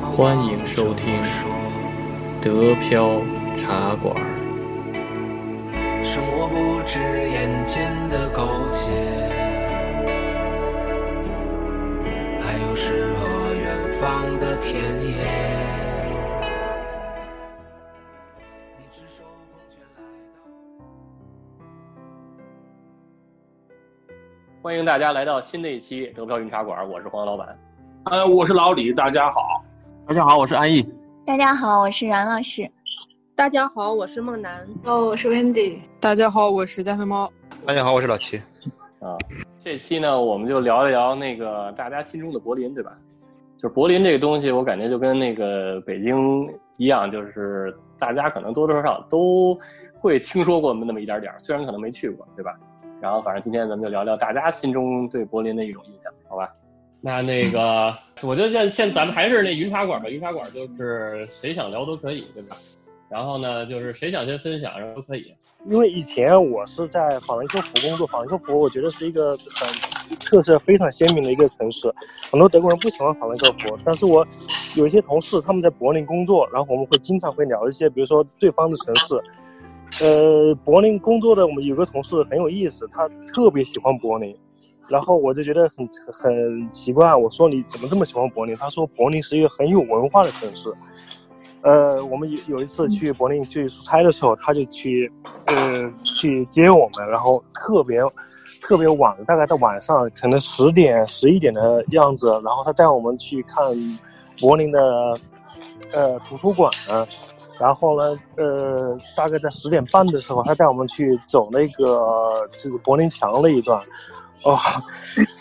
欢迎收听德飘茶馆。生活不止眼前的苟且，还有诗和远方的田野。欢迎大家来到新的一期德飘云茶馆，我是黄老板。呃，我是老李，大家好。大家好，我是安逸。大家好，我是冉老师。大家好，我是梦楠。哦，我是 Wendy。大家好，我是加菲猫。大家好，我是老齐。啊，这期呢，我们就聊一聊那个大家心中的柏林，对吧？就是柏林这个东西，我感觉就跟那个北京一样，就是大家可能多多少少都会听说过那么一点点儿，虽然可能没去过，对吧？然后反正今天咱们就聊聊大家心中对柏林的一种印象，好吧？那那个，我觉得现现咱们还是那云茶馆吧，云茶馆就是谁想聊都可以，对吧？然后呢，就是谁想先分享，然后都可以。因为以前我是在法兰克福工作，法兰克福我觉得是一个很特色非常鲜明的一个城市，很多德国人不喜欢法兰克福，但是我有一些同事他们在柏林工作，然后我们会经常会聊一些，比如说对方的城市。呃，柏林工作的我们有个同事很有意思，他特别喜欢柏林，然后我就觉得很很奇怪，我说你怎么这么喜欢柏林？他说柏林是一个很有文化的城市。呃，我们有有一次去柏林去出差的时候，他就去，呃，去接我们，然后特别特别晚，大概到晚上可能十点十一点的样子，然后他带我们去看柏林的呃图书馆，然后呢，呃，大概在十点半的时候，他带我们去走那个这个柏林墙那一段，哦，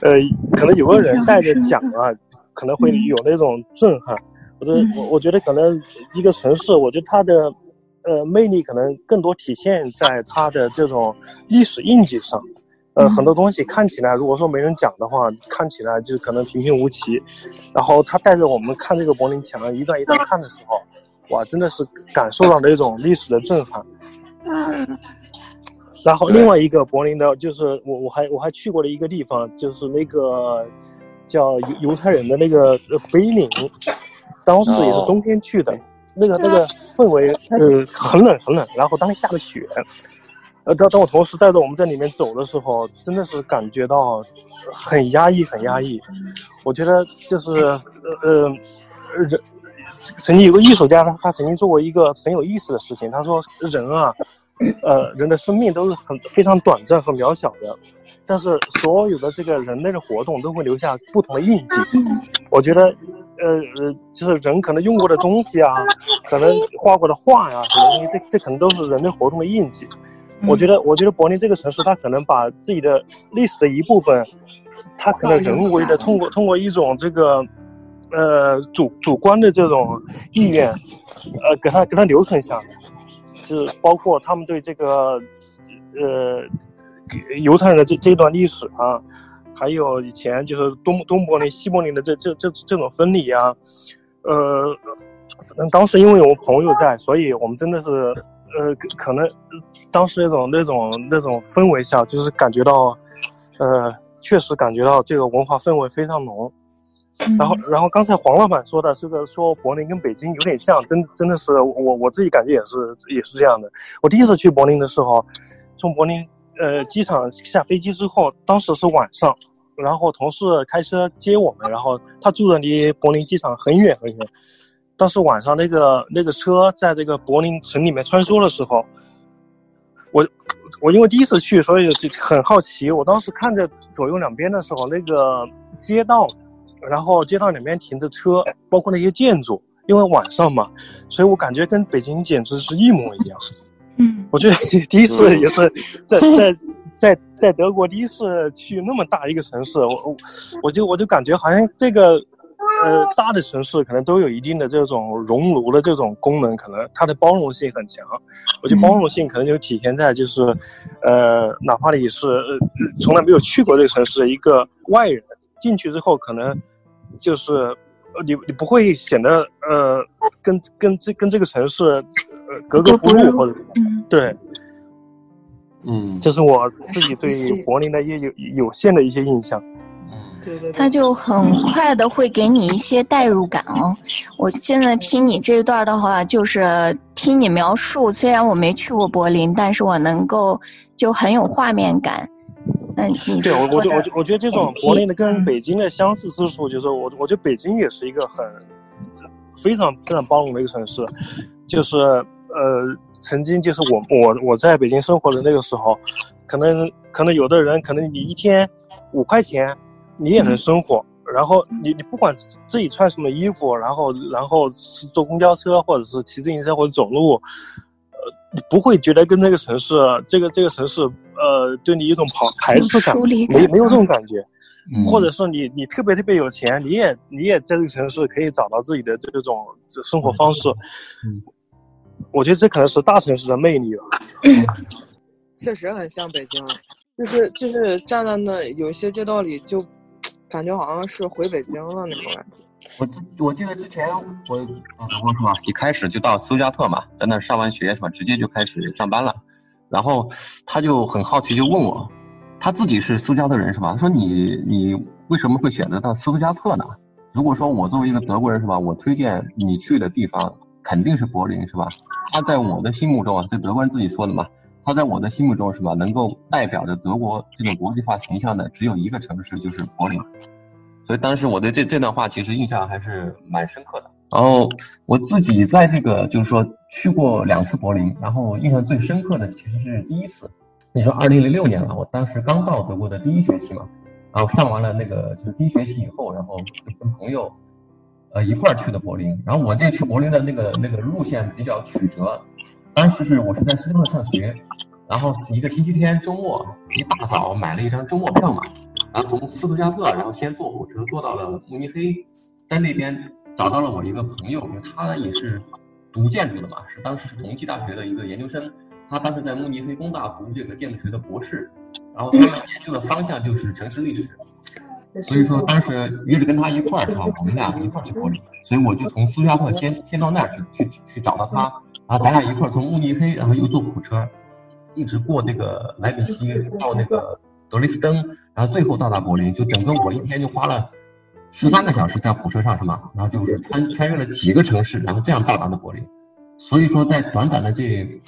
呃，可能有个人带着讲啊，可能会有那种震撼。我觉得我我觉得可能一个城市，我觉得它的呃魅力可能更多体现在它的这种历史印记上。呃，很多东西看起来如果说没人讲的话，看起来就可能平平无奇。然后他带着我们看这个柏林墙，一段一段看的时候，哇，真的是感受到了那种历史的震撼。然后另外一个柏林的，就是我我还我还去过的一个地方，就是那个叫犹犹太人的那个呃碑林。当时也是冬天去的，那个那个氛围，呃，很冷很冷，然后当时下了雪，呃，当当我同事带着我们在里面走的时候，真的是感觉到很压抑，很压抑。我觉得就是呃呃，人曾经有个艺术家，他他曾经做过一个很有意思的事情，他说人啊，呃，人的生命都是很非常短暂和渺小的，但是所有的这个人类的活动都会留下不同的印记。我觉得。呃呃，就是人可能用过的东西啊，可能画过的画呀，什么东西，这这可能都是人类活动的印记。我觉得，我觉得柏林这个城市，它可能把自己的历史的一部分，它可能人为的通过通过一种这个，呃主主观的这种意愿，呃给他给他留存下来，就是包括他们对这个，呃犹太人的这这段历史啊。还有以前就是东东柏林、西柏林的这这这这种分离啊，呃，反正当时因为我朋友在，所以我们真的是呃可能当时那种那种那种氛围下，就是感觉到呃确实感觉到这个文化氛围非常浓。然后然后刚才黄老板说的这个说柏林跟北京有点像，真真的是我我自己感觉也是也是这样的。我第一次去柏林的时候，从柏林呃机场下飞机之后，当时是晚上。然后同事开车接我们，然后他住的离柏林机场很远很远。当时晚上那个那个车在这个柏林城里面穿梭的时候，我我因为第一次去，所以就很好奇。我当时看着左右两边的时候，那个街道，然后街道两边停着车，包括那些建筑，因为晚上嘛，所以我感觉跟北京简直是一模一样。嗯，我觉得 第一次也是在在。在在德国第一次去那么大一个城市，我我我就我就感觉好像这个呃大的城市可能都有一定的这种熔炉的这种功能，可能它的包容性很强。我觉得包容性可能就体现在就是呃哪怕你是呃从来没有去过这个城市的一个外人进去之后，可能就是你你不会显得呃跟跟这跟这个城市呃格格不入或者对。嗯，这是我自己对柏林的一些有有限的一些印象。嗯，对对对，它就很快的会给你一些代入感哦。我现在听你这一段的话，就是听你描述，虽然我没去过柏林，但是我能够就很有画面感。对我我就我就我觉得这种国内的跟北京的相似之处，就是我我觉得北京也是一个很非常非常包容的一个城市，就是呃，曾经就是我我我在北京生活的那个时候，可能可能有的人可能你一天五块钱你也能生活，然后你你不管自己穿什么衣服，然后然后是坐公交车或者是骑自行车或者走路，呃，你不会觉得跟这个城市这个这个城市呃对你有一种排排斥感 没没有这种感觉。嗯或者说你你特别特别有钱，你也你也在这个城市可以找到自己的这种这生活方式。嗯，我觉得这可能是大城市的魅力吧。确实很像北京，就是就是站在那有一些街道里，就感觉好像是回北京了那种感觉。我记我记得之前我德国是吧，一开始就到斯图加特嘛，在那上完学是吧，直接就开始上班了。然后他就很好奇，就问我，他自己是苏加特人是吧？他说你你为什么会选择到斯图加特呢？如果说我作为一个德国人是吧，我推荐你去的地方肯定是柏林是吧？他在我的心目中啊，这德国人自己说的嘛，他在我的心目中是吧，能够代表着德国这种国际化形象的只有一个城市，就是柏林。所以当时我对这这段话其实印象还是蛮深刻的。然后我自己在这个就是说去过两次柏林，然后印象最深刻的其实是第一次，那时候二零零六年了，我当时刚到德国的第一学期嘛，然后上完了那个就是第一学期以后，然后就跟朋友呃一块儿去的柏林。然后我这去柏林的那个那个路线比较曲折，当时是我是在苏州上学，然后一个星期天周末一大早买了一张周末票嘛，然后从斯图加特，然后先坐火车坐到了慕尼黑，在那边找到了我一个朋友，因为他也是读建筑的嘛，是当时是同济大学的一个研究生，他当时在慕尼黑工大读这个建筑学的博士，然后他们研究的方向就是城市历史，所以说当时约着跟他一块儿是吧，我们俩一块儿去柏林，所以我就从斯图加特先先到那儿去去去找到他，然后咱俩一块儿从慕尼黑，然后又坐火车，一直过这个莱比锡到那个德累斯登，然后最后到达柏林，就整个我一天就花了十三个小时在火车上是吗？然后就是穿穿越了几个城市，然后这样到达的柏林。所以说在短短的这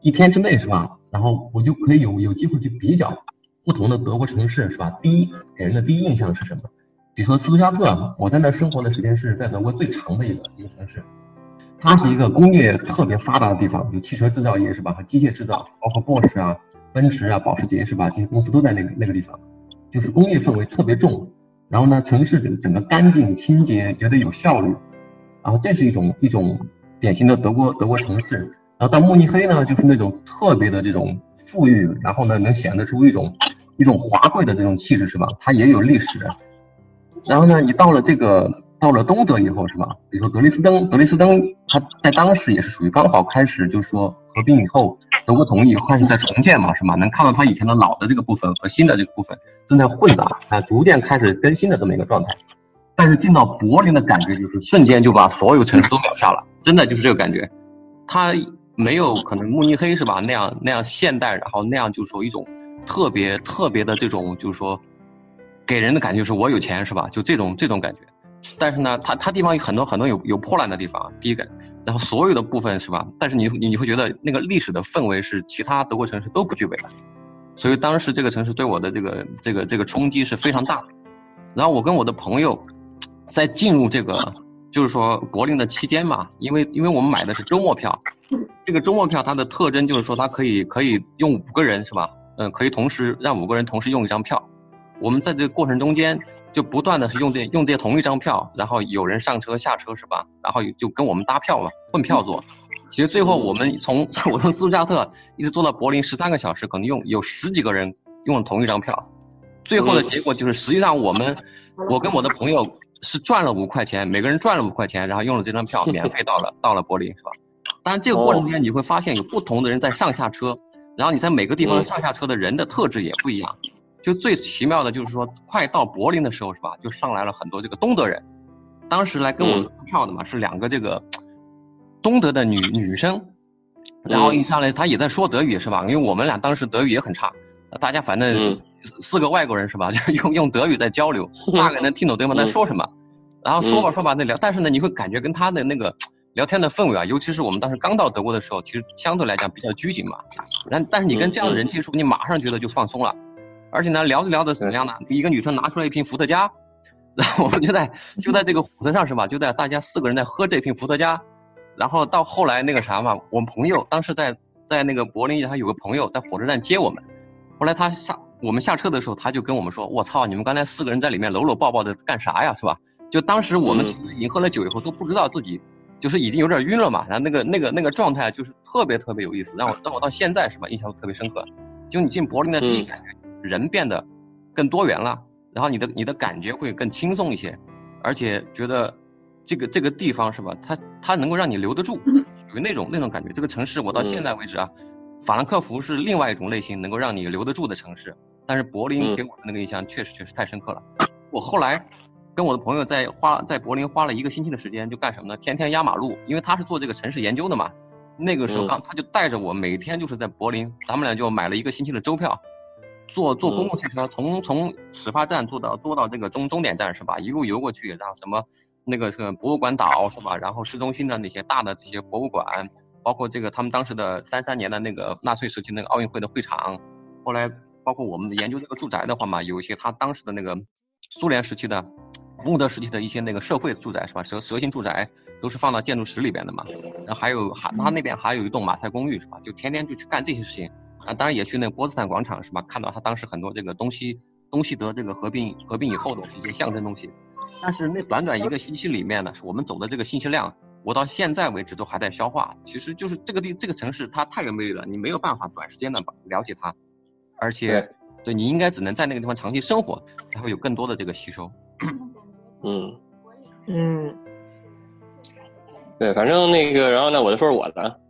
一天之内是吧？然后我就可以有有机会去比较不同的德国城市是吧？第一给人的第一印象是什么？比如说斯图加特，我在那生活的时间是在德国最长的一个一个城市，它是一个工业特别发达的地方，有汽车制造业是吧？和机械制造，包括 Bosch 啊、奔驰啊、保时捷是吧？这些公司都在那个那个地方，就是工业氛围特别重。然后呢，城市整个干净清洁，觉得有效率，然后这是一种一种典型的德国德国城市。然后到慕尼黑呢，就是那种特别的这种富裕，然后呢能显得出一种一种华贵的这种气质是吧？它也有历史。然后呢，你到了这个到了东德以后是吧？比如说德累斯登，德累斯登它在当时也是属于刚好开始，就是说合并以后，德国统一以后开始在重建嘛，是吧？能看到它以前的老的这个部分和新的这个部分正在混杂啊，逐渐开始更新的这么一个状态。但是进到柏林的感觉就是瞬间就把所有城市都秒杀了，真的就是这个感觉。它没有可能慕尼黑是吧？那样那样现代，然后那样就是说一种特别特别的这种就是说给人的感觉是我有钱是吧？就这种这种感觉。但是呢，它它地方有很多很多有有破烂的地方，第一个，然后所有的部分是吧？但是你你会觉得那个历史的氛围是其他德国城市都不具备的，所以当时这个城市对我的这个这个这个冲击是非常大。然后我跟我的朋友在进入这个就是说柏林的期间嘛，因为因为我们买的是周末票，这个周末票它的特征就是说它可以可以用五个人是吧？嗯，可以同时让五个人同时用一张票。我们在这个过程中间就不断的是用这用这同一张票，然后有人上车下车是吧？然后就跟我们搭票嘛，混票坐。其实最后我们从 我从斯图加特一直坐到柏林十三个小时，可能用有十几个人用了同一张票。最后的结果就是，实际上我们我跟我的朋友是赚了五块钱，每个人赚了五块钱，然后用了这张票 免费到了到了柏林是吧？当然这个过程中间你会发现有不同的人在上下车，然后你在每个地方上下车的人的特质也不一样。就最奇妙的就是说，快到柏林的时候是吧？就上来了很多这个东德人，当时来跟我们投票的嘛，是两个这个东德的女女生，然后一上来她也在说德语是吧？因为我们俩当时德语也很差，大家反正四个外国人是吧？就用用德语在交流，大概能听懂对方在说什么。然后说吧说吧那聊，但是呢，你会感觉跟他的那个聊天的氛围啊，尤其是我们当时刚到德国的时候，其实相对来讲比较拘谨嘛。但但是你跟这样的人接触，你马上觉得就放松了。而且呢，聊着聊着怎么样呢？一个女生拿出来一瓶伏特加，然后我们就在就在这个火车上是吧？就在大家四个人在喝这瓶伏特加。然后到后来那个啥嘛，我们朋友当时在在那个柏林，他有个朋友在火车站接我们。后来他下我们下车的时候，他就跟我们说：“我操，你们刚才四个人在里面搂搂抱抱的干啥呀？是吧？”就当时我们已经喝了酒以后，都不知道自己就是已经有点晕了嘛。然后那个那个那个状态就是特别特别有意思，让我让我到现在是吧印象特别深刻。就你进柏林的第一感觉，人变得更多元了，然后你的你的感觉会更轻松一些，而且觉得这个这个地方是吧，它它能够让你留得住，属于那种那种感觉。这个城市我到现在为止啊，法兰克福是另外一种类型能够让你留得住的城市，但是柏林给我的那个印象确实确实太深刻了。我后来。跟我的朋友在花在柏林花了一个星期的时间，就干什么呢？天天压马路，因为他是做这个城市研究的嘛。那个时候刚他就带着我，每天就是在柏林，咱们俩就买了一个星期的周票，坐坐公共汽车从从始发站坐到坐到这个终终点站是吧？一路游过去，然后什么那个是博物馆岛是吧？然后市中心的那些大的这些博物馆，包括这个他们当时的三三年的那个纳粹时期那个奥运会的会场，后来包括我们研究这个住宅的话嘛，有一些他当时的那个苏联时期的。穆德时期的一些那个社会住宅是吧？蛇蛇形住宅都是放到建筑史里边的嘛。然后还有还他那边还有一栋马赛公寓是吧？就天天就去干这些事情。啊，当然也去那个波茨坦广场是吧？看到他当时很多这个东西东西德这个合并合并以后的一些象征东西。但是那短短一个星期里面呢，我们走的这个信息量，我到现在为止都还在消化。其实就是这个地这个城市它太有魅力了，你没有办法短时间的了解它，而且对你应该只能在那个地方长期生活，才会有更多的这个吸收。嗯，嗯，对，反正那个，然后呢，我就说说我的，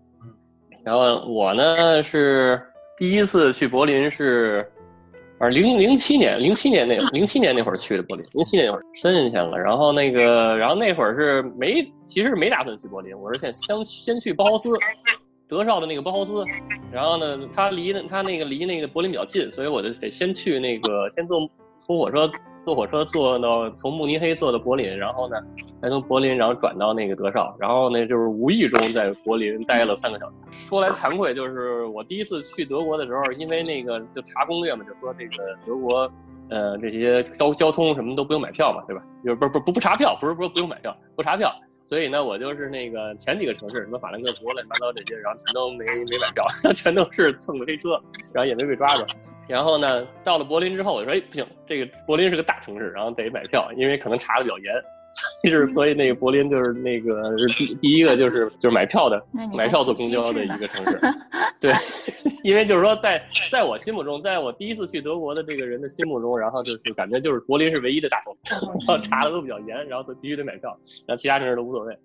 然后我呢是第一次去柏林是，啊零零七年，零七年那零七年那会儿去的柏林，零七年那会儿深印象了。然后那个，然后那会儿是没，其实没打算去柏林，我是先先先去包豪斯，德绍的那个包豪斯，然后呢，他离他那个离那个柏林比较近，所以我就得先去那个先坐从火车。坐火车坐到从慕尼黑坐到柏林，然后呢，再从柏林然后转到那个德绍，然后呢就是无意中在柏林待了三个小时。说来惭愧，就是我第一次去德国的时候，因为那个就查攻略嘛，就说这个德国，呃，这些交交通什么都不用买票嘛，对吧？就是不不不不查票，不是说不用买票，不查票。所以呢，我就是那个前几个城市，什么法兰克福、乱七八糟这些，然后全都没没买票，全都是蹭的黑车，然后也没被抓着。然后呢，到了柏林之后，我说，哎，不行，这个柏林是个大城市，然后得买票，因为可能查的比较严。就是所以那个柏林就是那个第第一个就是就是买票的，买票坐公交的一个城市。对，因为就是说在在我心目中，在我第一次去德国的这个人的心目中，然后就是感觉就是柏林是唯一的大城市，然后查的都比较严，然后必须得买票，然后其他城市都无所谓。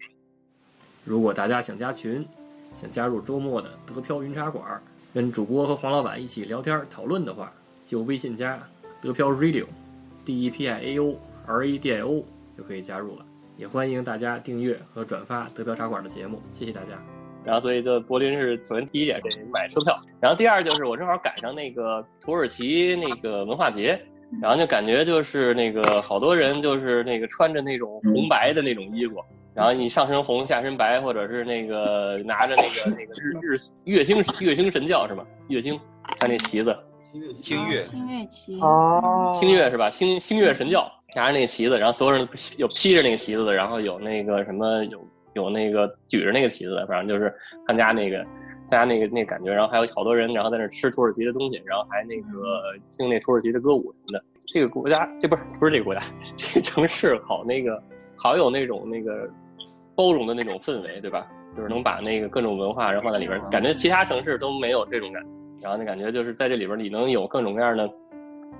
如果大家想加群，想加入周末的德飘云茶馆，跟主播和黄老板一起聊天讨论的话，就微信加德飘 Radio，D E P I A O R A D I O。就可以加入了，也欢迎大家订阅和转发德标茶馆的节目，谢谢大家。然后，所以就柏林是首先第一点得买车票，然后第二就是我正好赶上那个土耳其那个文化节，然后就感觉就是那个好多人就是那个穿着那种红白的那种衣服，然后你上身红下身白，或者是那个拿着那个 那个日日月星月星神教是吧？月星，看那旗子。星月，星月旗哦，星月是吧？星星月神教拿着那个旗子，然后所有人有披着那个旗子的，然后有那个什么有有那个举着那个旗子的，反正就是参加那个参加那个那感觉，然后还有好多人，然后在那吃土耳其的东西，然后还那个听那土耳其的歌舞什么的。这个国家这不是不是这个国家，这个城市好那个好有那种那个包容的那种氛围，对吧？就是能把那个各种文化然后放在里边，感觉其他城市都没有这种感。然后那感觉就是在这里边你能有各种各样的，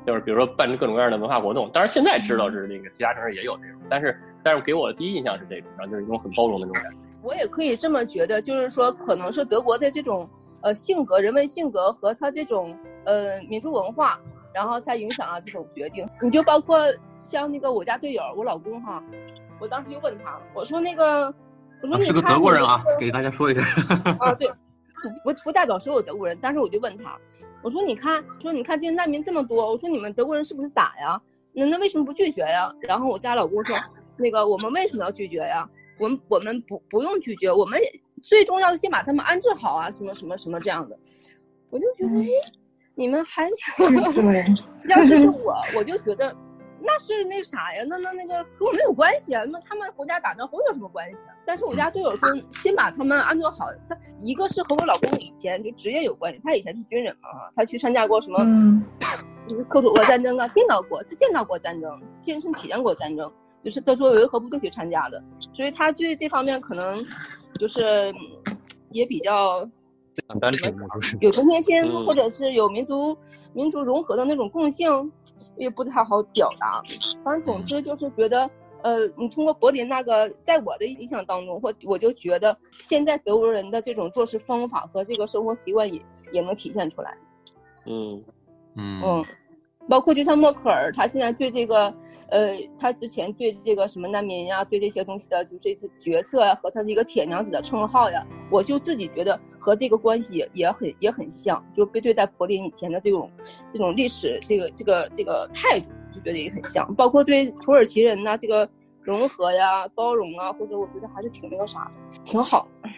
就是比如说办各种各样的文化活动。当然现在知道是那个其他城市也有这种，但是但是给我的第一印象是这种，然后就是一种很包容的那种感觉。我也可以这么觉得，就是说可能是德国的这种呃性格、人文性格和他这种呃民族文化，然后才影响了这种决定。你就包括像那个我家队友，我老公哈，我当时就问他，我说那个，我说你是个德国人啊，给大家说一下。啊对。不不不代表所有德国人，但是我就问他，我说你看，说你看今天难民这么多，我说你们德国人是不是傻呀？那那为什么不拒绝呀？然后我家老公说，那个我们为什么要拒绝呀？我们我们不不用拒绝，我们最重要的先把他们安置好啊，什么什么什么这样的，我就觉得，哎，你们还，要是是我，我就觉得。那是那啥呀？那那那个和我没有关系啊。那他们回家打仗和我有什么关系啊？但是我家队友说，先把他们安顿好。他一个是和我老公以前就职业有关系，他以前是军人嘛，他去参加过什么，就是克楚俄战争啊，见到过，他见到过战争，亲身体验过战争，就是他作为维和部队去参加的，所以他对这方面可能就是也比较。很单纯的，有同情心，或者是有民族民族融合的那种共性，也不太好表达。反正总之就是觉得，呃，你通过柏林那个，在我的印象当中，或我就觉得现在德国人的这种做事方法和这个生活习惯也也能体现出来。嗯嗯嗯，包括就像默克尔，他现在对这个。呃，他之前对这个什么难民呀，对这些东西的就这次决策呀，和他是一个铁娘子的称号呀，我就自己觉得和这个关系也也很也很像，就被对待柏林以前的这种这种历史这个这个这个态度，就觉得也很像，包括对土耳其人呐这个融合呀、包容啊，或者我觉得还是挺那个啥，挺好的，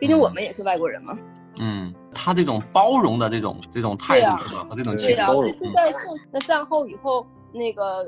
毕竟我们也是外国人嘛。嗯，他这种包容的这种这种态度是吧？和这种气度，就是在战后以后那个。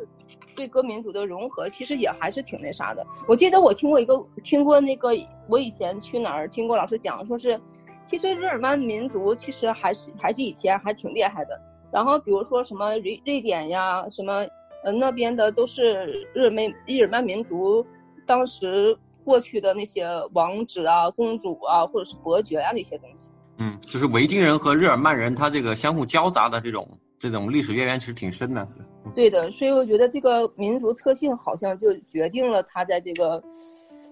对各民族的融合，其实也还是挺那啥的。我记得我听过一个，听过那个，我以前去哪儿听过老师讲，说是，其实日耳曼民族其实还是还是以前还挺厉害的。然后比如说什么瑞瑞典呀，什么呃那边的都是日耳曼日耳曼民族当时过去的那些王子啊、公主啊，或者是伯爵啊那些东西。嗯，就是维京人和日耳曼人他这个相互交杂的这种。这种历史渊源其实挺深的，对的，所以我觉得这个民族特性好像就决定了他在这个，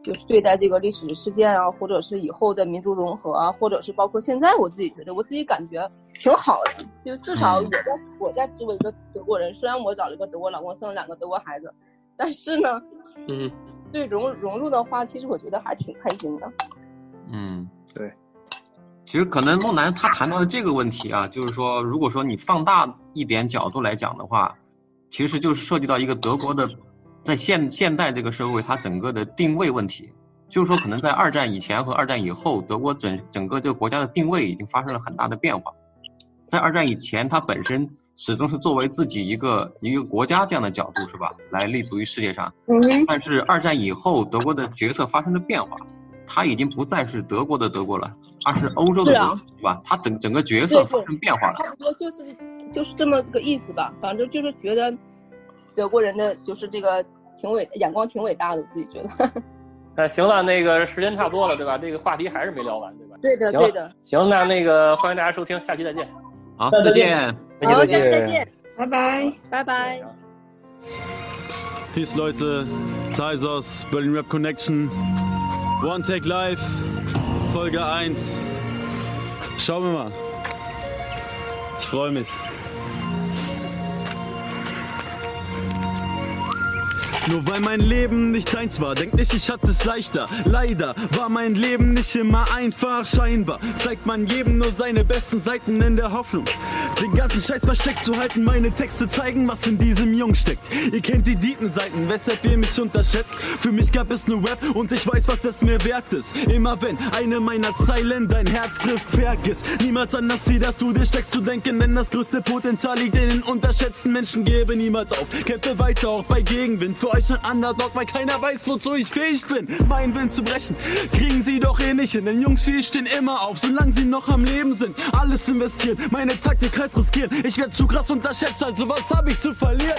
就是对待这个历史事件啊，或者是以后的民族融合啊，或者是包括现在，我自己觉得我自己感觉挺好的，就至少我在我在作为一个德国人，虽然我找了一个德国老公，生了两个德国孩子，但是呢，嗯，对融融入的话，其实我觉得还挺开心的。嗯，对。其实可能梦楠他谈到的这个问题啊，就是说，如果说你放大一点角度来讲的话，其实就是涉及到一个德国的，在现现代这个社会它整个的定位问题。就是说，可能在二战以前和二战以后，德国整整个这个国家的定位已经发生了很大的变化。在二战以前，它本身始终是作为自己一个一个国家这样的角度，是吧，来立足于世界上。嗯。但是二战以后，德国的角色发生了变化。他已经不再是德国的德国了，而是欧洲的德国，是吧？他整整个角色发生变化了。差不多就是就是这么个意思吧。反正就是觉得德国人的就是这个挺伟，眼光挺伟大的，我自己觉得。那行了，那个时间差不多了，对吧？这个话题还是没聊完，对吧？对的，对的。行，那那个欢迎大家收听，下期再见。好，再见。好，下期再见。拜拜，拜拜。Peace, Leute. Taisos, Berlin Rap Connection. One Take Live, Folge 1. Schauen wir mal. Ich freue mich. Nur weil mein Leben nicht deins war, denk nicht, ich hatte es leichter. Leider war mein Leben nicht immer einfach. Scheinbar zeigt man jedem nur seine besten Seiten in der Hoffnung, den ganzen Scheiß versteckt zu halten. Meine Texte zeigen, was in diesem Jung steckt. Ihr kennt die deepen Seiten, weshalb ihr mich unterschätzt. Für mich gab es nur Rap und ich weiß, was es mir wert ist. Immer wenn eine meiner Zeilen dein Herz trifft, vergiss niemals an das Ziel, dass du dir steckst zu denken, denn das größte Potenzial liegt in den unterschätzten Menschen. Gebe niemals auf, kämpfe weiter auch bei Gegenwind. Für euch ein Underdog, weil keiner weiß, wozu ich fähig bin. Mein Willen zu brechen, kriegen sie doch eh nicht hin. Denn Jungs wie ich stehen immer auf, solange sie noch am Leben sind. Alles investieren, meine Taktik heißt riskieren. Ich werde zu krass unterschätzt, also was hab ich zu verlieren?